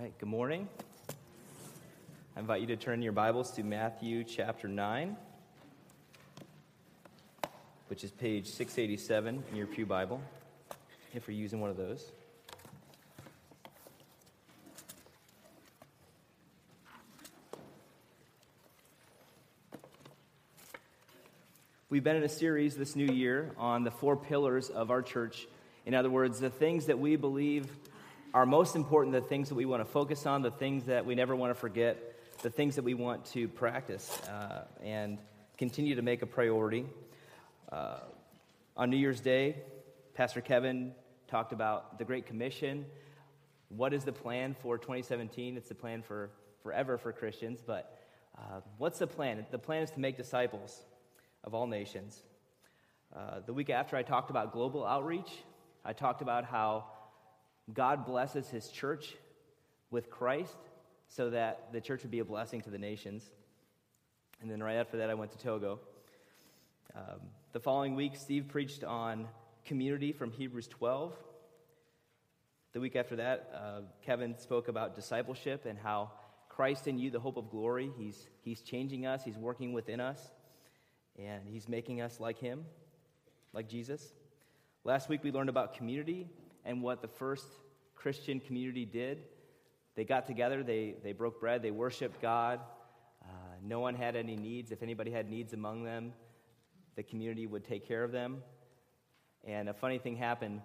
right, good morning. I invite you to turn your Bibles to Matthew chapter 9, which is page 687 in your Pew Bible, if you're using one of those. We've been in a series this new year on the four pillars of our church. In other words, the things that we believe are most important, the things that we want to focus on, the things that we never want to forget, the things that we want to practice uh, and continue to make a priority. Uh, on New Year's Day, Pastor Kevin talked about the Great Commission. What is the plan for 2017? It's the plan for forever for Christians, but uh, what's the plan? The plan is to make disciples of all nations. Uh, the week after, I talked about global outreach. I talked about how God blesses his church with Christ so that the church would be a blessing to the nations. And then right after that, I went to Togo. Um, the following week, Steve preached on community from Hebrews 12. The week after that, uh, Kevin spoke about discipleship and how Christ in you, the hope of glory, he's, he's changing us, he's working within us, and he's making us like him, like Jesus. Last week, we learned about community and what the first Christian community did. They got together, they, they broke bread, they worshiped God. Uh, no one had any needs. If anybody had needs among them, the community would take care of them. And a funny thing happened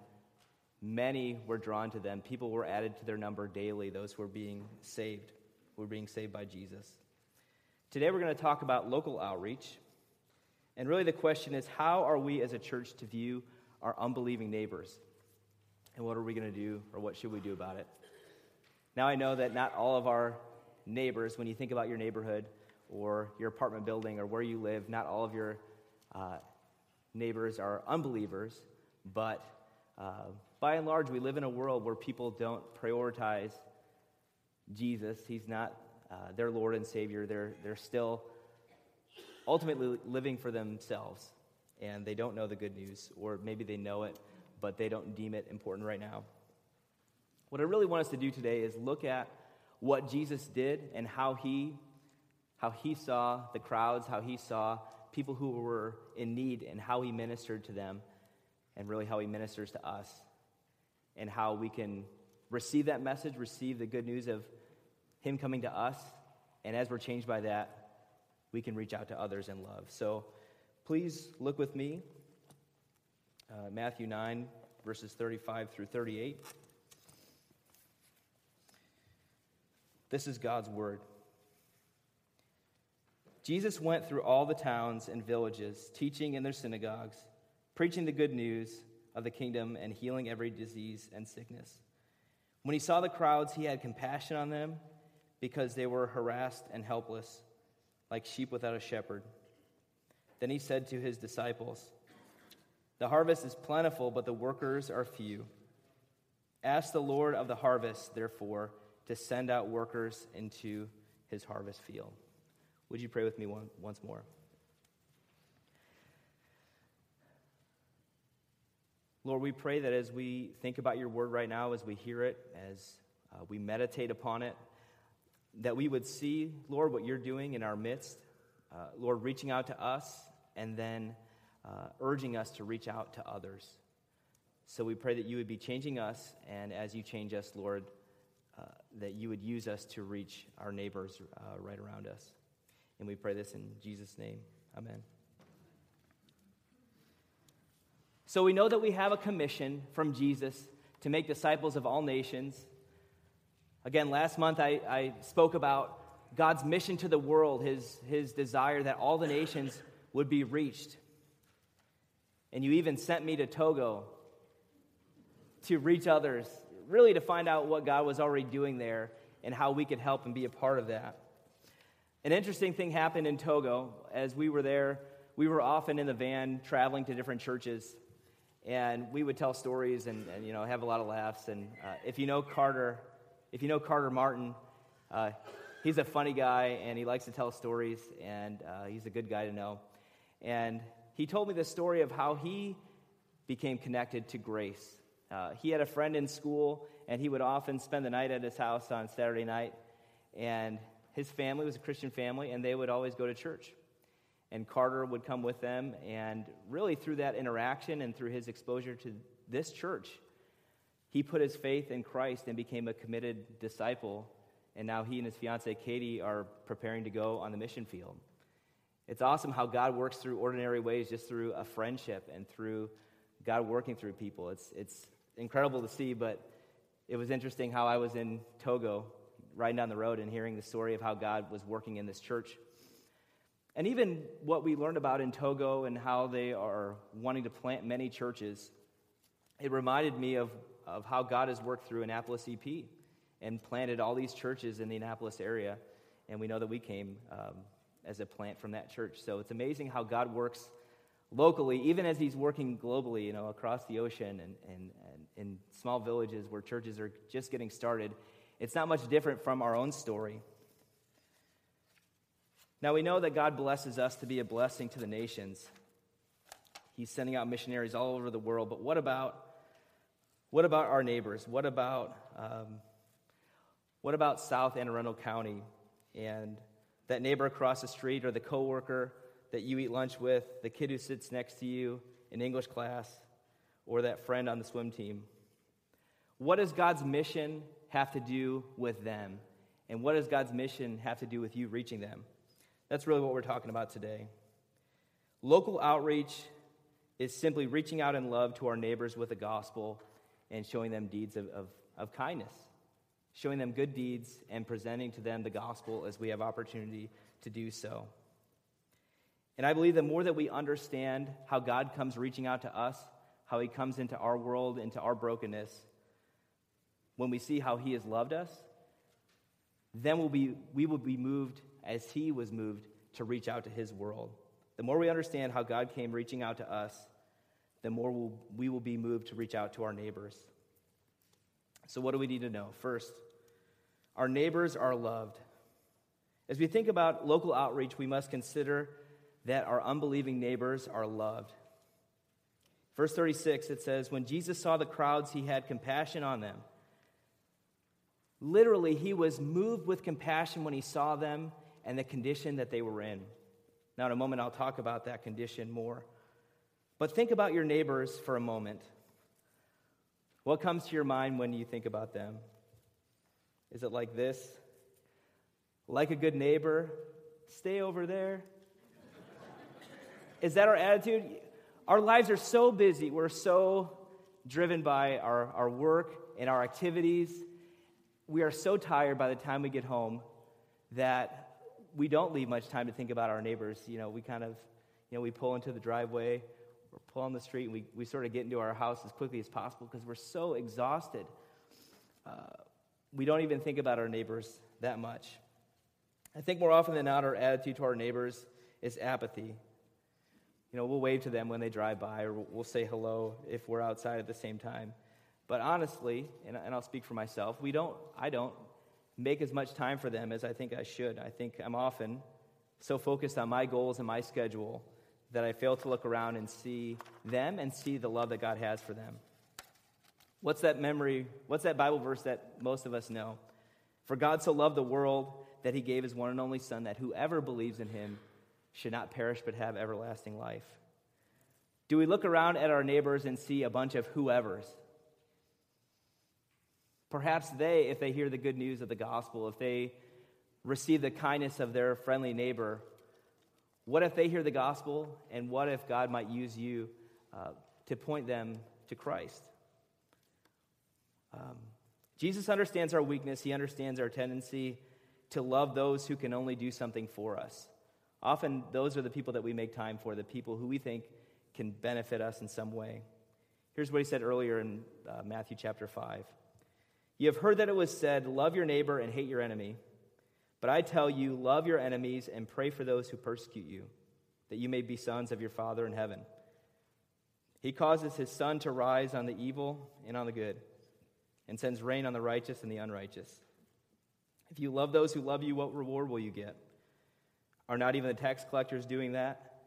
many were drawn to them. People were added to their number daily, those who were being saved, who were being saved by Jesus. Today we're going to talk about local outreach. And really the question is how are we as a church to view our unbelieving neighbors? And what are we going to do, or what should we do about it? Now, I know that not all of our neighbors, when you think about your neighborhood or your apartment building or where you live, not all of your uh, neighbors are unbelievers, but uh, by and large, we live in a world where people don't prioritize Jesus. He's not uh, their Lord and Savior. They're, they're still ultimately living for themselves, and they don't know the good news, or maybe they know it, but they don't deem it important right now. What I really want us to do today is look at what Jesus did and how he, how he saw the crowds, how he saw people who were in need, and how he ministered to them, and really how he ministers to us, and how we can receive that message, receive the good news of him coming to us, and as we're changed by that, we can reach out to others in love. So please look with me uh, Matthew 9, verses 35 through 38. This is God's word. Jesus went through all the towns and villages, teaching in their synagogues, preaching the good news of the kingdom, and healing every disease and sickness. When he saw the crowds, he had compassion on them because they were harassed and helpless, like sheep without a shepherd. Then he said to his disciples, the harvest is plentiful, but the workers are few. Ask the Lord of the harvest, therefore, to send out workers into his harvest field. Would you pray with me one, once more? Lord, we pray that as we think about your word right now, as we hear it, as uh, we meditate upon it, that we would see, Lord, what you're doing in our midst. Uh, Lord, reaching out to us and then uh, urging us to reach out to others. So we pray that you would be changing us, and as you change us, Lord, uh, that you would use us to reach our neighbors uh, right around us. And we pray this in Jesus' name. Amen. So we know that we have a commission from Jesus to make disciples of all nations. Again, last month I, I spoke about God's mission to the world, his, his desire that all the nations would be reached. And you even sent me to Togo to reach others, really to find out what God was already doing there and how we could help and be a part of that. An interesting thing happened in Togo. As we were there, we were often in the van traveling to different churches, and we would tell stories and, and you know have a lot of laughs. And uh, if you know Carter, if you know Carter Martin, uh, he's a funny guy and he likes to tell stories, and uh, he's a good guy to know. And he told me the story of how he became connected to grace. Uh, he had a friend in school, and he would often spend the night at his house on Saturday night. And his family was a Christian family, and they would always go to church. And Carter would come with them, and really through that interaction and through his exposure to this church, he put his faith in Christ and became a committed disciple. And now he and his fiancee Katie are preparing to go on the mission field. It's awesome how God works through ordinary ways, just through a friendship and through God working through people. It's, it's incredible to see, but it was interesting how I was in Togo riding down the road and hearing the story of how God was working in this church. And even what we learned about in Togo and how they are wanting to plant many churches, it reminded me of of how God has worked through Annapolis EP and planted all these churches in the Annapolis area. And we know that we came um, as a plant from that church. So it's amazing how God works locally, even as He's working globally, you know, across the ocean and, and, and in small villages where churches are just getting started. It's not much different from our own story. Now, we know that God blesses us to be a blessing to the nations. He's sending out missionaries all over the world, but what about what about our neighbors? What about, um, what about South Anne Arundel County and that neighbor across the street or the coworker that you eat lunch with, the kid who sits next to you in English class, or that friend on the swim team? What does God's mission have to do with them? And what does God's mission have to do with you reaching them? That's really what we're talking about today. Local outreach is simply reaching out in love to our neighbors with the gospel and showing them deeds of, of, of kindness, showing them good deeds and presenting to them the gospel as we have opportunity to do so. And I believe the more that we understand how God comes reaching out to us, how he comes into our world, into our brokenness, when we see how he has loved us, then we'll be, we will be moved as he was moved to reach out to his world. The more we understand how God came reaching out to us, the more we'll, we will be moved to reach out to our neighbors. So, what do we need to know? First, our neighbors are loved. As we think about local outreach, we must consider that our unbelieving neighbors are loved. Verse 36, it says, When Jesus saw the crowds, he had compassion on them. Literally, he was moved with compassion when he saw them and the condition that they were in. Now, in a moment, I'll talk about that condition more. But think about your neighbors for a moment. What comes to your mind when you think about them? Is it like this? Like a good neighbor, stay over there? Is that our attitude? Our lives are so busy. We're so driven by our, our work and our activities. We are so tired by the time we get home that we don't leave much time to think about our neighbors. You know, we kind of, you know, we pull into the driveway or pull on the street and we, we sort of get into our house as quickly as possible because we're so exhausted. Uh, we don't even think about our neighbors that much. I think more often than not, our attitude to our neighbors is apathy. You know, we'll wave to them when they drive by, or we'll say hello if we're outside at the same time. But honestly, and, I'll speak for myself, we don't, I don't make as much time for them as I think I should. I think I'm often so focused on my goals and my schedule that I fail to look around and see them and see the love that God has for them. What's that memory? What's that Bible verse that most of us know? For God so loved the world that he gave his one and only Son, that whoever believes in him should not perish but have everlasting life. Do we look around at our neighbors and see a bunch of whoever's? Perhaps they, if they hear the good news of the gospel, if they receive the kindness of their friendly neighbor, what if they hear the gospel, and what if God might use you uh, to point them to Christ? Um, Jesus understands our weakness, He understands our tendency to love those who can only do something for us. Often, those are the people that we make time for, the people who we think can benefit us in some way. Here's what He said earlier in uh, Matthew chapter 5 You have heard that it was said, Love your neighbor and hate your enemy. But I tell you, love your enemies and pray for those who persecute you, that you may be sons of your Father in heaven. He causes his sun to rise on the evil and on the good, and sends rain on the righteous and the unrighteous. If you love those who love you, what reward will you get? Are not even the tax collectors doing that?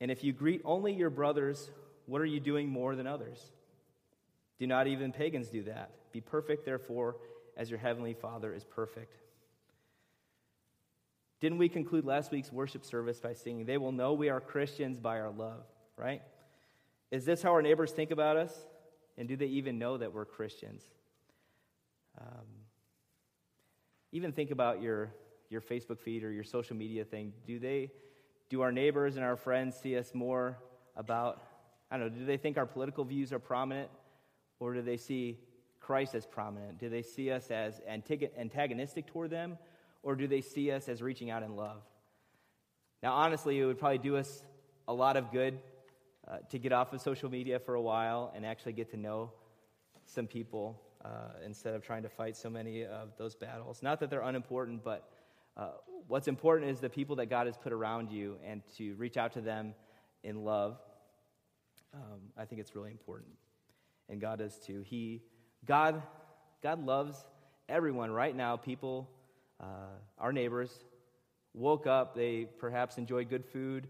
And if you greet only your brothers, what are you doing more than others? Do not even pagans do that. Be perfect, therefore, as your heavenly Father is perfect. Didn't we conclude last week's worship service by singing, They will know we are Christians by our love, right? Is this how our neighbors think about us? And do they even know that we're Christians? Um, even think about your, your Facebook feed or your social media thing. Do they, do our neighbors and our friends see us more about, I don't know, do they think our political views are prominent? Or do they see Christ as prominent? Do they see us as antagonistic toward them? or do they see us as reaching out in love? Now, honestly, it would probably do us a lot of good uh, to get off of social media for a while and actually get to know some people uh, instead of trying to fight so many of those battles. Not that they're unimportant, but uh, what's important is the people that God has put around you and to reach out to them in love. Um, I think it's really important. And God does too. He, God, God loves everyone right now, people uh, our neighbors woke up, they perhaps enjoy good food,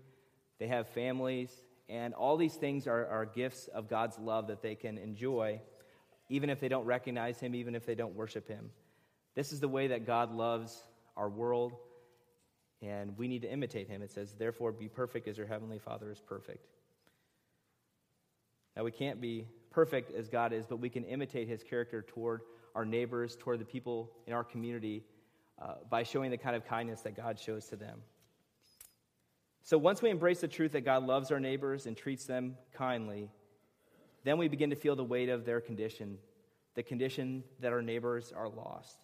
they have families, and all these things are, are gifts of God's love that they can enjoy, even if they don't recognize Him, even if they don't worship Him. This is the way that God loves our world, and we need to imitate Him. It says, Therefore, be perfect as your Heavenly Father is perfect. Now, we can't be perfect as God is, but we can imitate His character toward our neighbors, toward the people in our community uh, by showing the kind of kindness that God shows to them. So once we embrace the truth that God loves our neighbors and treats them kindly, then we begin to feel the weight of their condition, the condition that our neighbors are lost.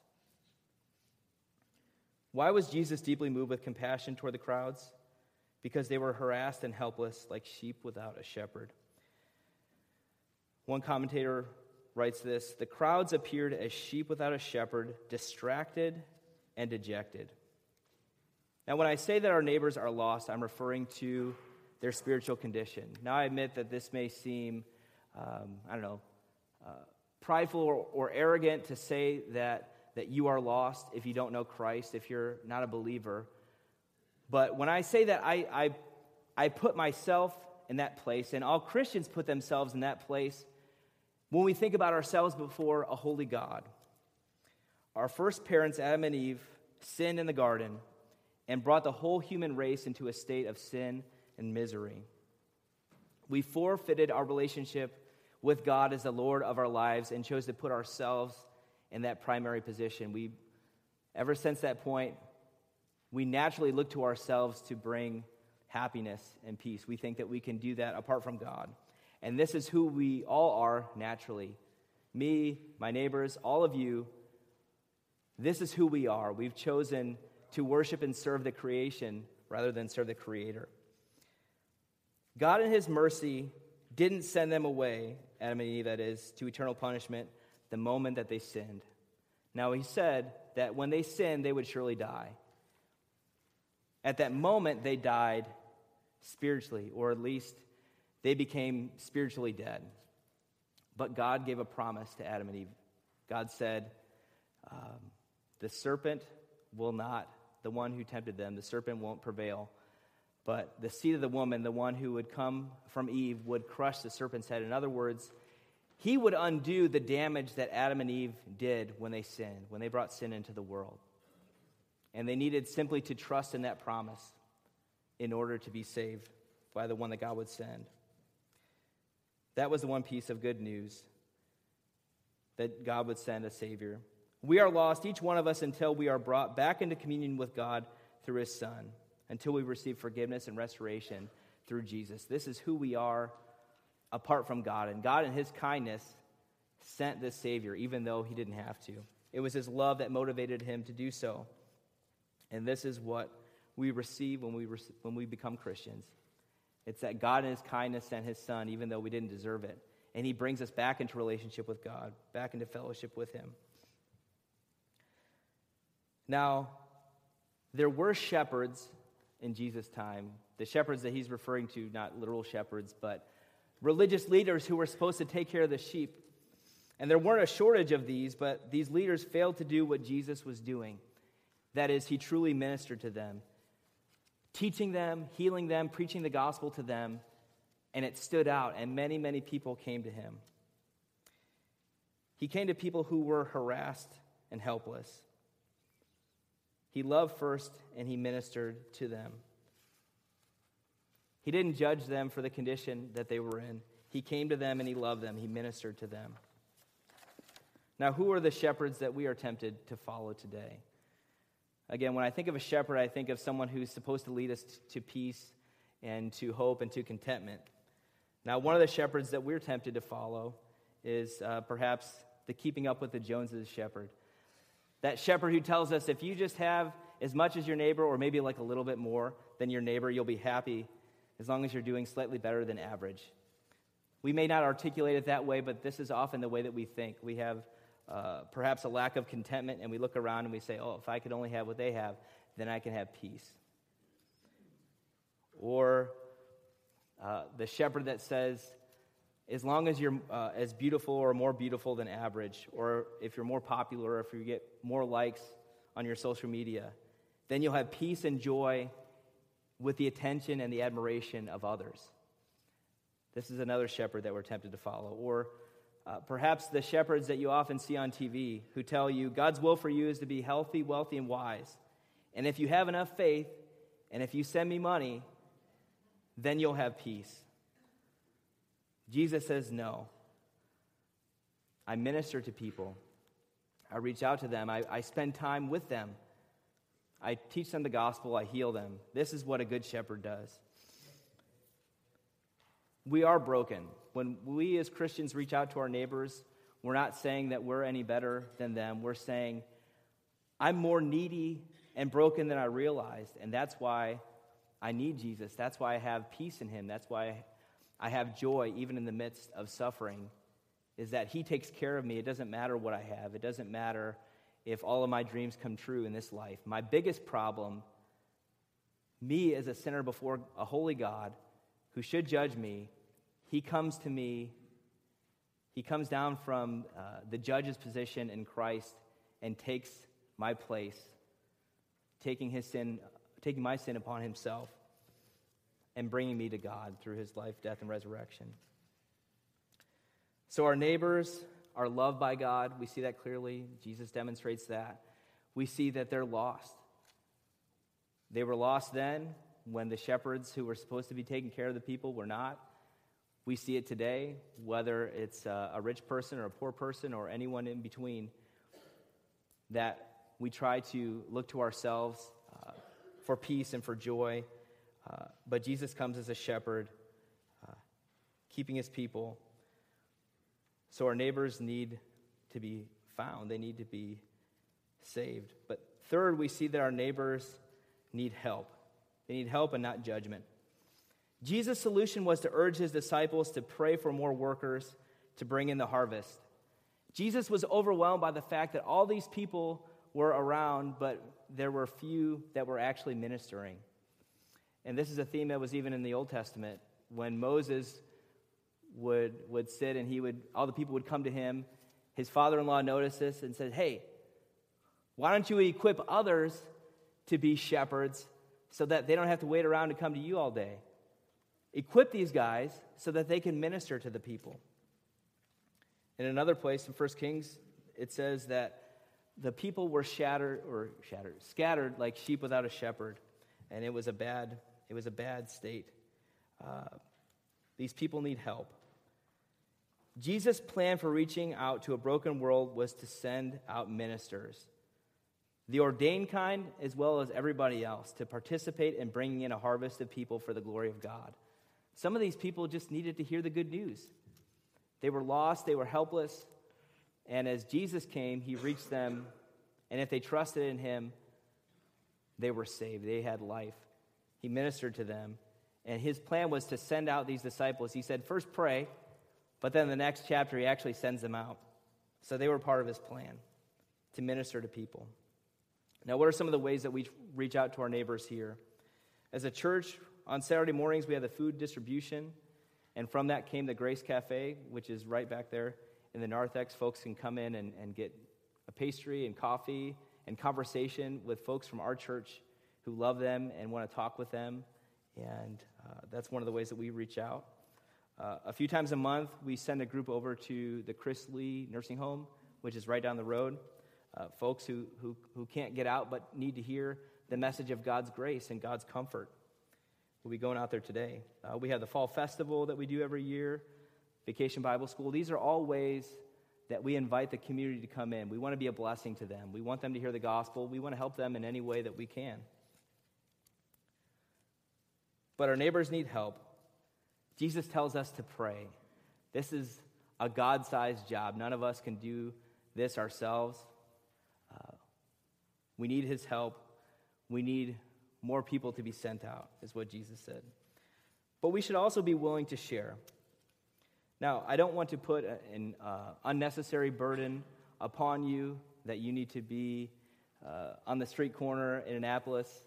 Why was Jesus deeply moved with compassion toward the crowds? Because they were harassed and helpless like sheep without a shepherd. One commentator writes this The crowds appeared as sheep without a shepherd, distracted and dejected. Now, when I say that our neighbors are lost, I'm referring to their spiritual condition. Now, I admit that this may seem, um, I don't know, uh, prideful or, or arrogant to say that, that you are lost if you don't know Christ, if you're not a believer. But when I say that, I, I, I put myself in that place, and all Christians put themselves in that place when we think about ourselves before a holy God. Our first parents, Adam and Eve, sinned in the garden and brought the whole human race into a state of sin and misery. We forfeited our relationship with God as the Lord of our lives and chose to put ourselves in that primary position. We, ever since that point, we naturally look to ourselves to bring happiness and peace. We think that we can do that apart from God. And this is who we all are naturally. Me, my neighbors, all of you this is who we are. We've chosen to worship and serve the creation rather than serve the Creator. God, in His mercy, didn't send them away, Adam and Eve, that is, to eternal punishment the moment that they sinned. Now, He said that when they sinned, they would surely die. At that moment, they died spiritually, or at least they became spiritually dead. But God gave a promise to Adam and Eve. God said, um, the serpent will not, the one who tempted them, the serpent won't prevail. But the seed of the woman, the one who would come from Eve, would crush the serpent's head. In other words, he would undo the damage that Adam and Eve did when they sinned, when they brought sin into the world. And they needed simply to trust in that promise in order to be saved by the one that God would send. That was the one piece of good news that God would send a Savior. We are lost, each one of us, until we are brought back into communion with God through His Son, until we receive forgiveness and restoration through Jesus. This is who we are apart from God. And God, in His kindness, sent this Savior, even though He didn't have to. It was His love that motivated Him to do so. And this is what we receive when we, when we become Christians. It's that God, in His kindness, sent His Son, even though we didn't deserve it. And He brings us back into relationship with God, back into fellowship with Him. Now, there were shepherds in Jesus' time. The shepherds that he's referring to, not literal shepherds, but religious leaders who were supposed to take care of the sheep. And there weren't a shortage of these, but these leaders failed to do what Jesus was doing. That is, he truly ministered to them, teaching them, healing them, preaching the gospel to them, and it stood out, and many, many people came to him. He came to people who were harassed and helpless. He loved first and he ministered to them. He didn't judge them for the condition that they were in. He came to them and he loved them. He ministered to them. Now, who are the shepherds that we are tempted to follow today? Again, when I think of a shepherd, I think of someone who's supposed to lead us to peace and to hope and to contentment. Now, one of the shepherds that we're tempted to follow is uh, perhaps the keeping up with the Joneses shepherd. That shepherd who tells us if you just have as much as your neighbor, or maybe like a little bit more than your neighbor, you'll be happy as long as you're doing slightly better than average. We may not articulate it that way, but this is often the way that we think. We have uh, perhaps a lack of contentment, and we look around and we say, oh, if I could only have what they have, then I can have peace. Or uh, the shepherd that says, as long as you're uh, as beautiful or more beautiful than average, or if you're more popular, or if you get more likes on your social media, then you'll have peace and joy with the attention and the admiration of others. This is another shepherd that we're tempted to follow. Or uh, perhaps the shepherds that you often see on TV who tell you God's will for you is to be healthy, wealthy, and wise. And if you have enough faith, and if you send me money, then you'll have peace. Jesus says, No. I minister to people. I reach out to them. I, I spend time with them. I teach them the gospel. I heal them. This is what a good shepherd does. We are broken. When we as Christians reach out to our neighbors, we're not saying that we're any better than them. We're saying, I'm more needy and broken than I realized, and that's why I need Jesus. That's why I have peace in Him. That's why I have joy even in the midst of suffering, is that He takes care of me. It doesn't matter what I have, it doesn't matter if all of my dreams come true in this life. My biggest problem, me as a sinner before a holy God who should judge me, He comes to me. He comes down from uh, the judge's position in Christ and takes my place, taking his sin, taking my sin upon himself and bringing me to God through his life, death, and resurrection. So, our neighbors are loved by God. We see that clearly. Jesus demonstrates that. We see that they're lost. They were lost then when the shepherds who were supposed to be taking care of the people were not. We see it today, whether it's a rich person or a poor person or anyone in between, that we try to look to ourselves uh, for peace and for joy uh, but Jesus comes as a shepherd, uh, keeping his people. So our neighbors need to be found, they need to be saved. But third, we see that our neighbors need help. They need help and not judgment. Jesus' solution was to urge his disciples to pray for more workers to bring in the harvest. Jesus was overwhelmed by the fact that all these people were around, but there were few that were actually ministering. And this is a theme that was even in the Old Testament. When Moses would, would sit and he would, all the people would come to him, his father in law noticed this and said, Hey, why don't you equip others to be shepherds so that they don't have to wait around to come to you all day? Equip these guys so that they can minister to the people. In another place in 1 Kings, it says that the people were shattered or shattered, scattered like sheep without a shepherd, and it was a bad it was a bad state. Uh, these people need help. Jesus' plan for reaching out to a broken world was to send out ministers, the ordained kind as well as everybody else, to participate in bringing in a harvest of people for the glory of God. Some of these people just needed to hear the good news. They were lost, they were helpless, and as Jesus came, he reached them, and if they trusted in him, they were saved. They had life. He ministered to them. And his plan was to send out these disciples. He said, first pray, but then the next chapter, he actually sends them out. So they were part of his plan to minister to people. Now, what are some of the ways that we reach out to our neighbors here? As a church, on Saturday mornings, we have the food distribution, and from that came the Grace Cafe, which is right back there in the narthex. Folks can come in and, and get a pastry and coffee and conversation with folks from our church who love them and want to talk with them. And uh, that's one of the ways that we reach out. Uh, a few times a month, we send a group over to the Chris Lee Nursing Home, which is right down the road. Uh, folks who, who, who can't get out but need to hear the message of God's grace and God's comfort. We'll be going out there today. Uh, we have the Fall Festival that we do every year, Vacation Bible School. These are all ways that we invite the community to come in. We want to be a blessing to them. We want them to hear the gospel. We want to help them in any way that we can. But our neighbors need help. Jesus tells us to pray. This is a God sized job. None of us can do this ourselves. Uh, we need his help. We need more people to be sent out, is what Jesus said. But we should also be willing to share. Now, I don't want to put an uh, unnecessary burden upon you that you need to be uh, on the street corner in Annapolis,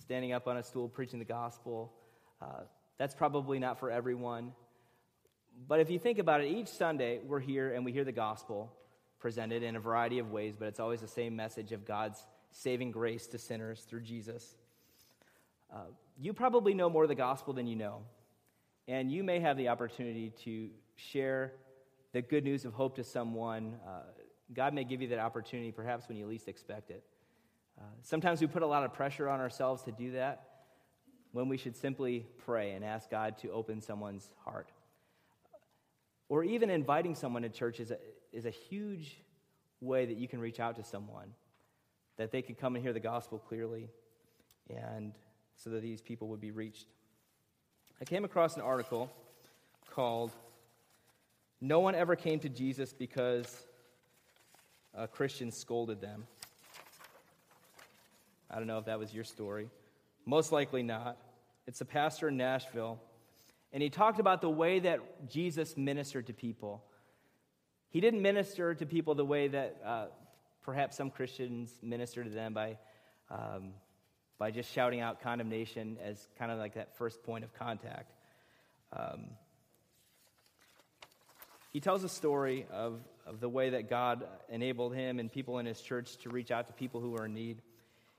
standing up on a stool preaching the gospel. Uh, that's probably not for everyone. But if you think about it, each Sunday we're here and we hear the gospel presented in a variety of ways, but it's always the same message of God's saving grace to sinners through Jesus. Uh, you probably know more of the gospel than you know, and you may have the opportunity to share the good news of hope to someone. Uh, God may give you that opportunity perhaps when you least expect it. Uh, sometimes we put a lot of pressure on ourselves to do that when we should simply pray and ask God to open someone's heart. Or even inviting someone to church is a, is a huge way that you can reach out to someone, that they could come and hear the gospel clearly, and so that these people would be reached. I came across an article called No One Ever Came to Jesus Because a Christian Scolded Them. I don't know if that was your story. Most likely not. It's a pastor in Nashville. And he talked about the way that Jesus ministered to people. He didn't minister to people the way that uh, perhaps some Christians minister to them by, um, by just shouting out condemnation as kind of like that first point of contact. Um, he tells a story of, of the way that God enabled him and people in his church to reach out to people who are in need.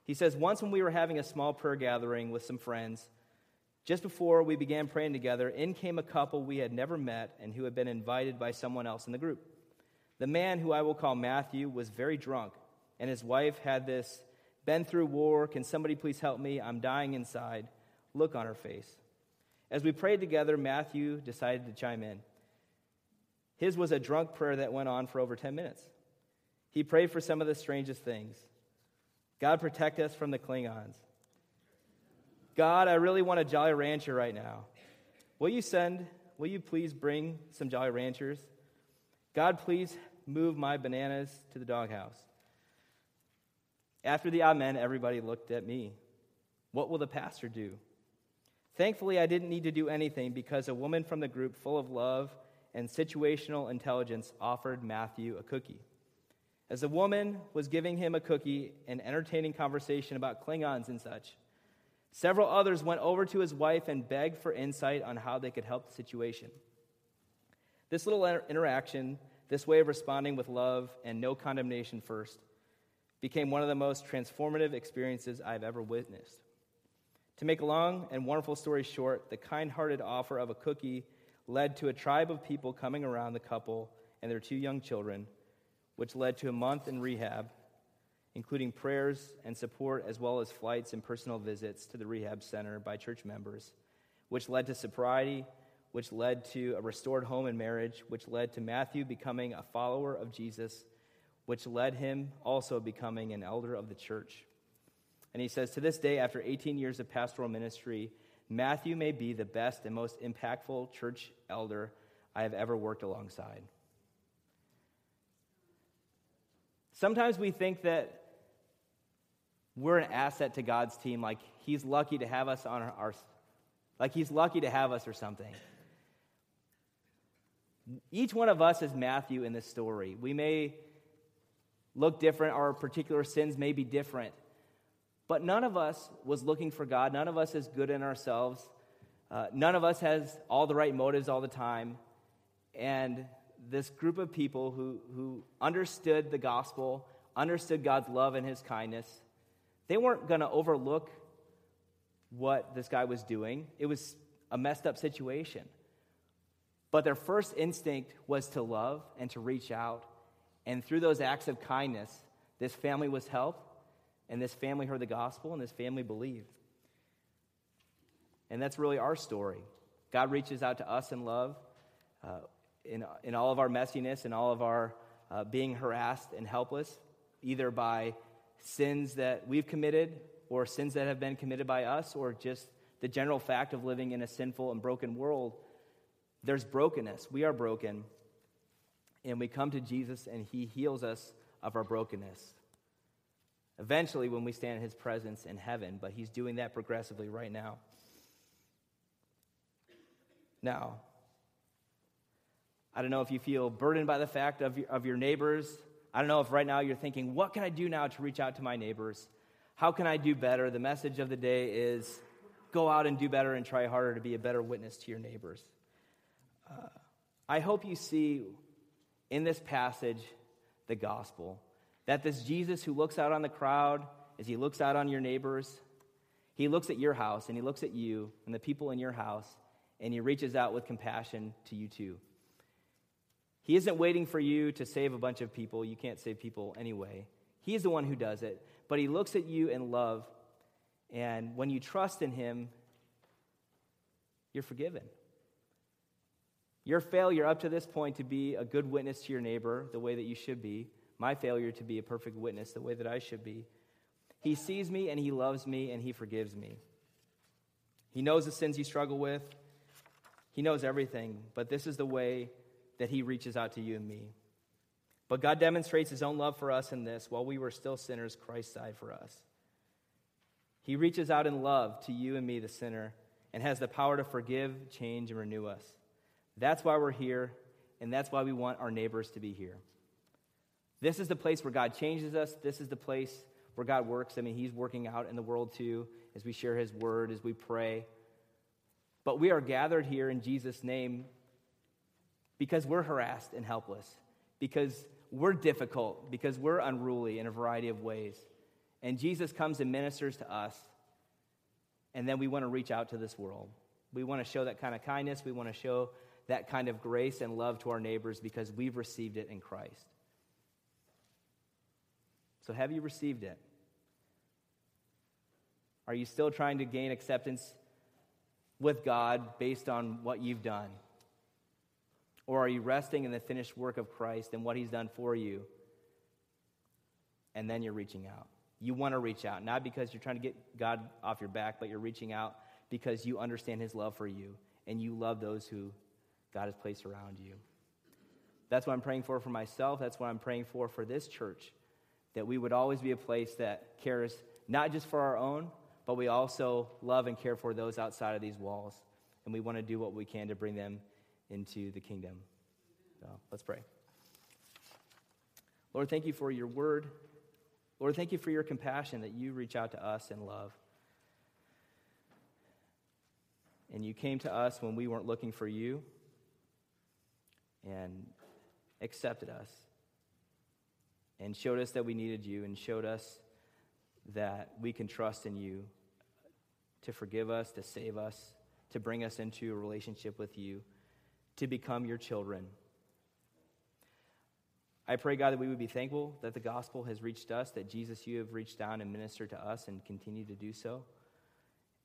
He says, Once when we were having a small prayer gathering with some friends, just before we began praying together, in came a couple we had never met and who had been invited by someone else in the group. The man, who I will call Matthew, was very drunk, and his wife had this been through war, can somebody please help me? I'm dying inside. Look on her face. As we prayed together, Matthew decided to chime in. His was a drunk prayer that went on for over 10 minutes. He prayed for some of the strangest things. God, protect us from the Klingons. God, I really want a Jolly Rancher right now. Will you send, will you please bring some Jolly Ranchers? God, please move my bananas to the doghouse. After the amen, everybody looked at me. What will the pastor do? Thankfully, I didn't need to do anything because a woman from the group, full of love and situational intelligence, offered Matthew a cookie. As the woman was giving him a cookie and entertaining conversation about Klingons and such, several others went over to his wife and begged for insight on how they could help the situation. This little interaction, this way of responding with love and no condemnation first, became one of the most transformative experiences I've ever witnessed. To make a long and wonderful story short, the kind hearted offer of a cookie led to a tribe of people coming around the couple and their two young children which led to a month in rehab, including prayers and support, as well as flights and personal visits to the rehab center by church members, which led to sobriety, which led to a restored home and marriage, which led to Matthew becoming a follower of Jesus, which led him also becoming an elder of the church. And he says, To this day, after 18 years of pastoral ministry, Matthew may be the best and most impactful church elder I have ever worked alongside. Sometimes we think that we're an asset to God's team, like He's lucky to have us on our, like He's lucky to have us or something. Each one of us is Matthew in this story. We may look different, our particular sins may be different, but none of us was looking for God. None of us is good in ourselves. Uh, none of us has all the right motives all the time. And this group of people who, who understood the gospel, understood God's love and his kindness, they weren't going to overlook what this guy was doing. It was a messed up situation. But their first instinct was to love and to reach out. And through those acts of kindness, this family was helped, and this family heard the gospel, and this family believed. And that's really our story. God reaches out to us in love uh, in, in all of our messiness and all of our uh, being harassed and helpless, either by sins that we've committed or sins that have been committed by us, or just the general fact of living in a sinful and broken world. There's brokenness. We are broken. And we come to Jesus, and He heals us of our brokenness. Eventually, when we stand in His presence in heaven, but He's doing that progressively right now. Now, I don't know if you feel burdened by the fact of your, of your neighbors. I don't know if right now you're thinking, what can I do now to reach out to my neighbors? How can I do better? The message of the day is go out and do better and try harder to be a better witness to your neighbors. Uh, I hope you see in this passage the gospel that this Jesus who looks out on the crowd as he looks out on your neighbors, he looks at your house and he looks at you and the people in your house and he reaches out with compassion to you too. He isn't waiting for you to save a bunch of people. You can't save people anyway. He is the one who does it. But he looks at you in love, and when you trust in him, you're forgiven. Your failure up to this point to be a good witness to your neighbor the way that you should be, my failure to be a perfect witness the way that I should be. He sees me and he loves me and he forgives me. He knows the sins you struggle with, he knows everything, but this is the way that He reaches out to you and me. But God demonstrates His own love for us in this while we were still sinners, Christ died for us. He reaches out in love to you and me, the sinner, and has the power to forgive, change, and renew us. That's why we're here, and that's why we want our neighbors to be here. This is the place where God changes us. This is the place where God works. I mean, He's working out in the world too as we share His word, as we pray. But we are gathered here in Jesus' name because we're harassed and helpless, because we're difficult, because we're unruly in a variety of ways. And Jesus comes and ministers to us, and then we want to reach out to this world. We want to show that kind of kindness. We want to show that kind of grace and love to our neighbors because we've received it in Christ. So, have you received it? Are you still trying to gain acceptance with God based on what you've done? Or are you resting in the finished work of Christ and what He's done for you? And then you're reaching out. You want to reach out, not because you're trying to get God off your back, but you're reaching out because you understand His love for you and you love those who God has placed around you. That's what I'm praying for for myself. That's what I'm praying for for this church. That we would always be a place that cares not just for our own, but we also love and care for those outside of these walls. And we want to do what we can to bring them into the kingdom. So let's pray. Lord, thank you for your word. Lord, thank you for your compassion that you reach out to us in love. And you came to us when we weren't looking for you and accepted us and showed us that we needed you and showed us that we can trust in you to forgive us, to save us, to bring us into a relationship with you, to become your children. I pray, God, that we would be thankful that the gospel has reached us, that Jesus, you have reached down and ministered to us and continue to do so.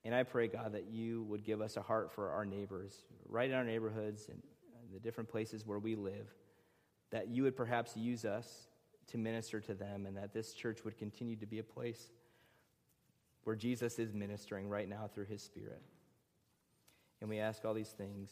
And I pray, God, that you would give us a heart for our neighbors, right in our neighborhoods and the different places where we live, that you would perhaps use us to minister to them, and that this church would continue to be a place where Jesus is ministering right now through his Spirit. And we ask all these things